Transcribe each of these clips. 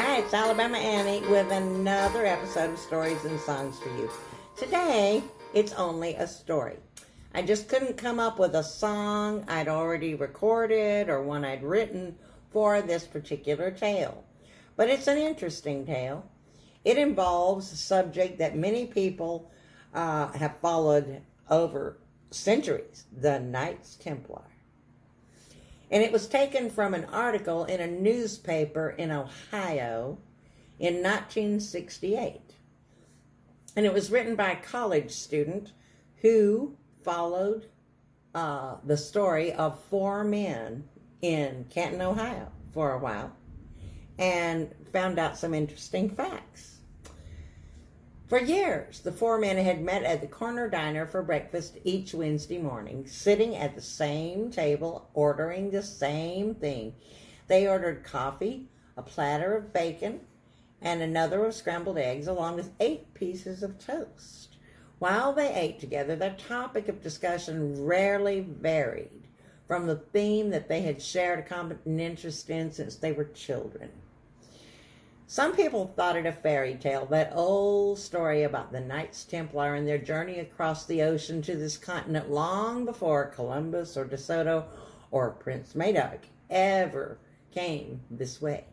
Hi, it's Alabama Annie with another episode of Stories and Songs for you. Today, it's only a story. I just couldn't come up with a song I'd already recorded or one I'd written for this particular tale. But it's an interesting tale. It involves a subject that many people uh, have followed over centuries the Knights Templar. And it was taken from an article in a newspaper in Ohio in 1968. And it was written by a college student who followed uh, the story of four men in Canton, Ohio for a while and found out some interesting facts. For years, the four men had met at the corner diner for breakfast each Wednesday morning, sitting at the same table, ordering the same thing. They ordered coffee, a platter of bacon, and another of scrambled eggs, along with eight pieces of toast. While they ate together, their topic of discussion rarely varied from the theme that they had shared a common interest in since they were children. Some people thought it a fairy tale, that old story about the Knights Templar and their journey across the ocean to this continent long before Columbus or De Soto or Prince Madoc ever came this way.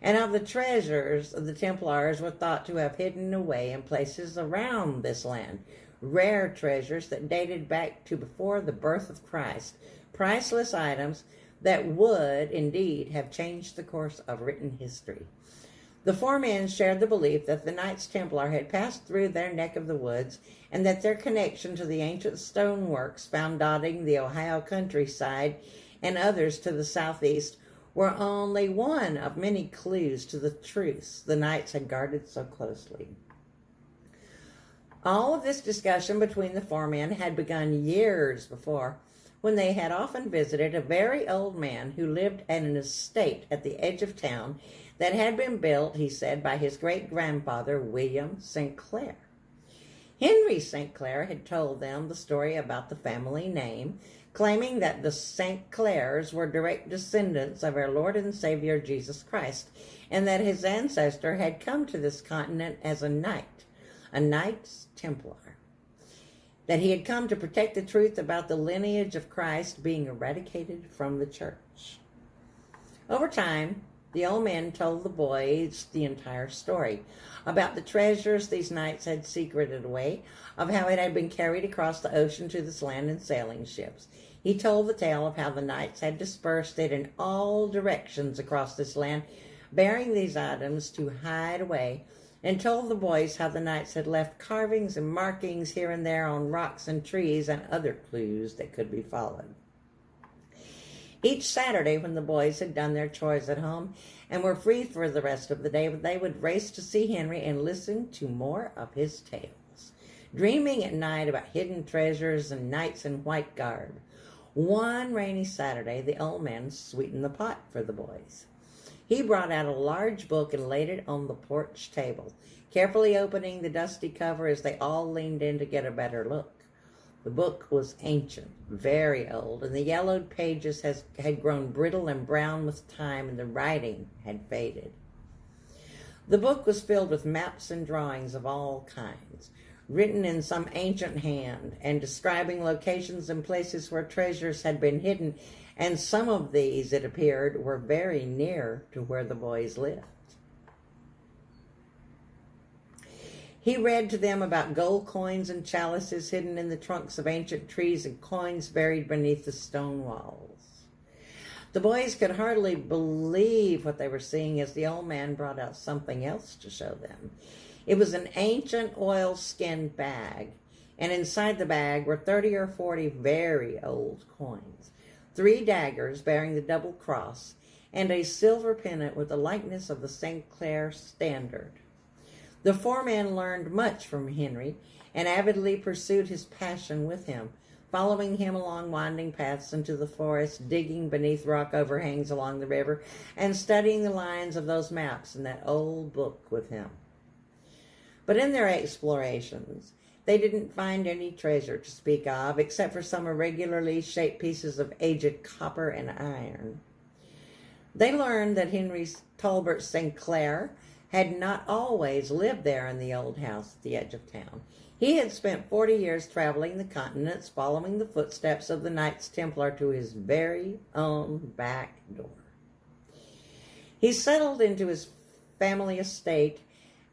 And of the treasures of the Templars were thought to have hidden away in places around this land, rare treasures that dated back to before the birth of Christ, priceless items that would indeed have changed the course of written history. The four men shared the belief that the Knights Templar had passed through their neck of the woods and that their connection to the ancient stoneworks found dotting the Ohio countryside and others to the southeast were only one of many clues to the truths the Knights had guarded so closely. All of this discussion between the four men had begun years before when they had often visited a very old man who lived at an estate at the edge of town that had been built, he said, by his great grandfather, William St. Clair. Henry St. Clair had told them the story about the family name, claiming that the St. Clairs were direct descendants of our Lord and Savior Jesus Christ, and that his ancestor had come to this continent as a knight, a Knights Templar. That he had come to protect the truth about the lineage of Christ being eradicated from the church. Over time, the old man told the boys the entire story about the treasures these knights had secreted away, of how it had been carried across the ocean to this land in sailing ships. He told the tale of how the knights had dispersed it in all directions across this land, bearing these items to hide away, and told the boys how the knights had left carvings and markings here and there on rocks and trees and other clues that could be followed. Each Saturday, when the boys had done their chores at home and were free for the rest of the day, they would race to see Henry and listen to more of his tales, dreaming at night about hidden treasures and knights in white garb. One rainy Saturday, the old man sweetened the pot for the boys. He brought out a large book and laid it on the porch table, carefully opening the dusty cover as they all leaned in to get a better look. The book was ancient, very old, and the yellowed pages has, had grown brittle and brown with time, and the writing had faded. The book was filled with maps and drawings of all kinds, written in some ancient hand, and describing locations and places where treasures had been hidden, and some of these, it appeared, were very near to where the boys lived. He read to them about gold coins and chalices hidden in the trunks of ancient trees and coins buried beneath the stone walls. The boys could hardly believe what they were seeing as the old man brought out something else to show them. It was an ancient oilskin bag, and inside the bag were 30 or 40 very old coins, three daggers bearing the double cross, and a silver pennant with the likeness of the St. Clair standard. The four men learned much from Henry and avidly pursued his passion with him, following him along winding paths into the forest, digging beneath rock overhangs along the river, and studying the lines of those maps in that old book with him. But in their explorations, they didn't find any treasure to speak of, except for some irregularly shaped pieces of aged copper and iron. They learned that Henry Tolbert St. Clair had not always lived there in the old house at the edge of town. He had spent 40 years traveling the continents, following the footsteps of the Knights Templar to his very own back door. He settled into his family estate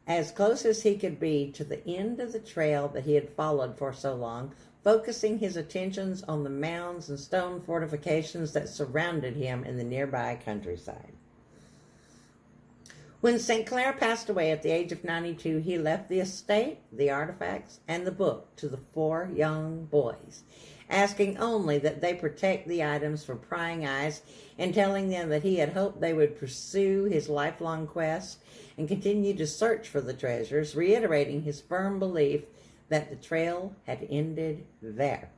as close as he could be to the end of the trail that he had followed for so long, focusing his attentions on the mounds and stone fortifications that surrounded him in the nearby countryside. When St. Clair passed away at the age of 92, he left the estate, the artifacts, and the book to the four young boys, asking only that they protect the items from prying eyes and telling them that he had hoped they would pursue his lifelong quest and continue to search for the treasures, reiterating his firm belief that the trail had ended there.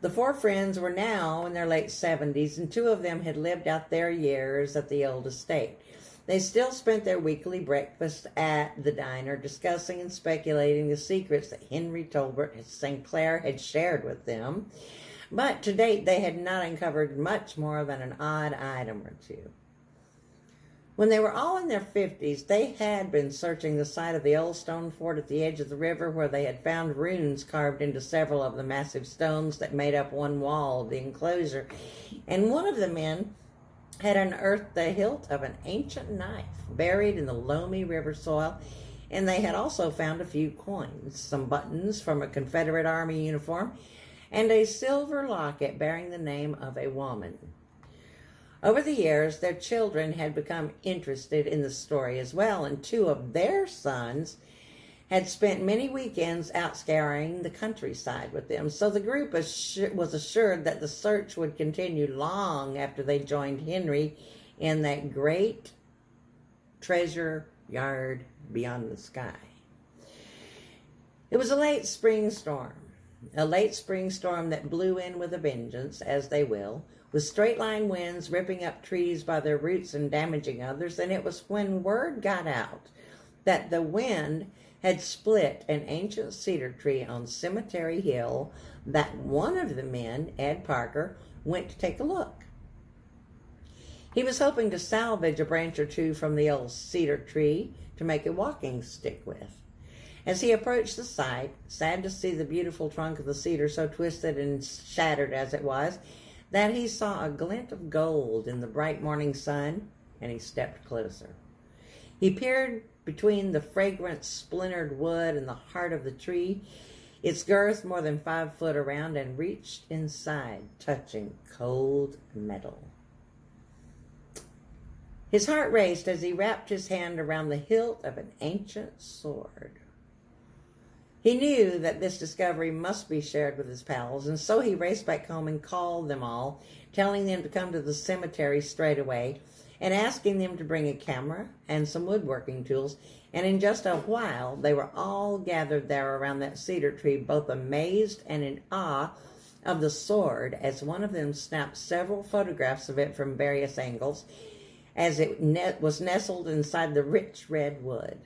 The four friends were now in their late 70s, and two of them had lived out their years at the old estate. They still spent their weekly breakfast at the diner, discussing and speculating the secrets that Henry Tolbert St. Clair had shared with them. But to date, they had not uncovered much more than an odd item or two. When they were all in their 50s, they had been searching the site of the old stone fort at the edge of the river where they had found runes carved into several of the massive stones that made up one wall of the enclosure. And one of the men had unearthed the hilt of an ancient knife buried in the loamy river soil. And they had also found a few coins, some buttons from a Confederate Army uniform, and a silver locket bearing the name of a woman. Over the years, their children had become interested in the story as well, and two of their sons had spent many weekends out scouring the countryside with them. So the group was assured that the search would continue long after they joined Henry in that great treasure yard beyond the sky. It was a late spring storm, a late spring storm that blew in with a vengeance, as they will, with straight line winds ripping up trees by their roots and damaging others. And it was when word got out that the wind had split an ancient cedar tree on Cemetery Hill that one of the men, Ed Parker, went to take a look. He was hoping to salvage a branch or two from the old cedar tree to make a walking stick with. As he approached the site, sad to see the beautiful trunk of the cedar so twisted and shattered as it was, that he saw a glint of gold in the bright morning sun, and he stepped closer. He peered between the fragrant splintered wood and the heart of the tree, its girth more than five foot around, and reached inside, touching cold metal. His heart raced as he wrapped his hand around the hilt of an ancient sword. He knew that this discovery must be shared with his pals, and so he raced back home and called them all, telling them to come to the cemetery straight away and asking them to bring a camera and some woodworking tools. And in just a while, they were all gathered there around that cedar tree, both amazed and in awe of the sword, as one of them snapped several photographs of it from various angles, as it was nestled inside the rich red wood.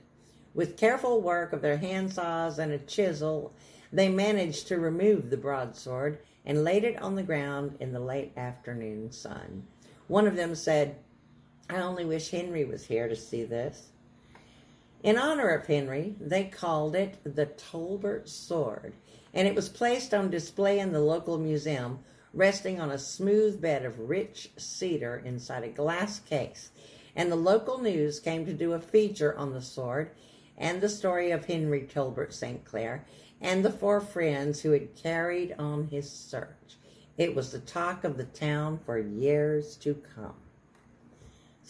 With careful work of their hand saws and a chisel, they managed to remove the broadsword and laid it on the ground in the late afternoon sun. One of them said, I only wish Henry was here to see this. In honor of Henry, they called it the Tolbert Sword, and it was placed on display in the local museum, resting on a smooth bed of rich cedar inside a glass case. And the local news came to do a feature on the sword and the story of Henry Tolbert St. Clair and the four friends who had carried on his search. It was the talk of the town for years to come.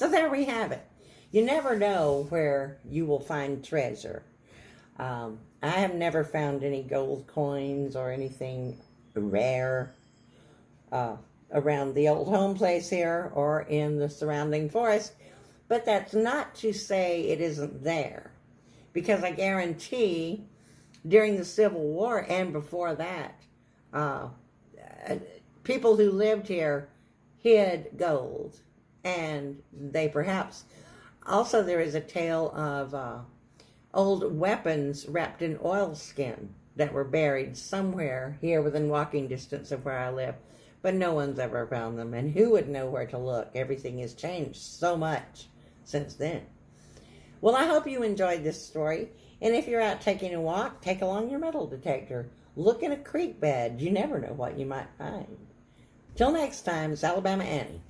So there we have it. You never know where you will find treasure. Um, I have never found any gold coins or anything rare uh, around the old home place here or in the surrounding forest, but that's not to say it isn't there. Because I guarantee during the Civil War and before that, uh, people who lived here hid gold and they perhaps also there is a tale of uh, old weapons wrapped in oilskin that were buried somewhere here within walking distance of where I live. but no one's ever found them, and who would know where to look? Everything has changed so much since then. Well, I hope you enjoyed this story, and if you're out taking a walk, take along your metal detector. Look in a creek bed. You never know what you might find. Till next time, it's Alabama Annie.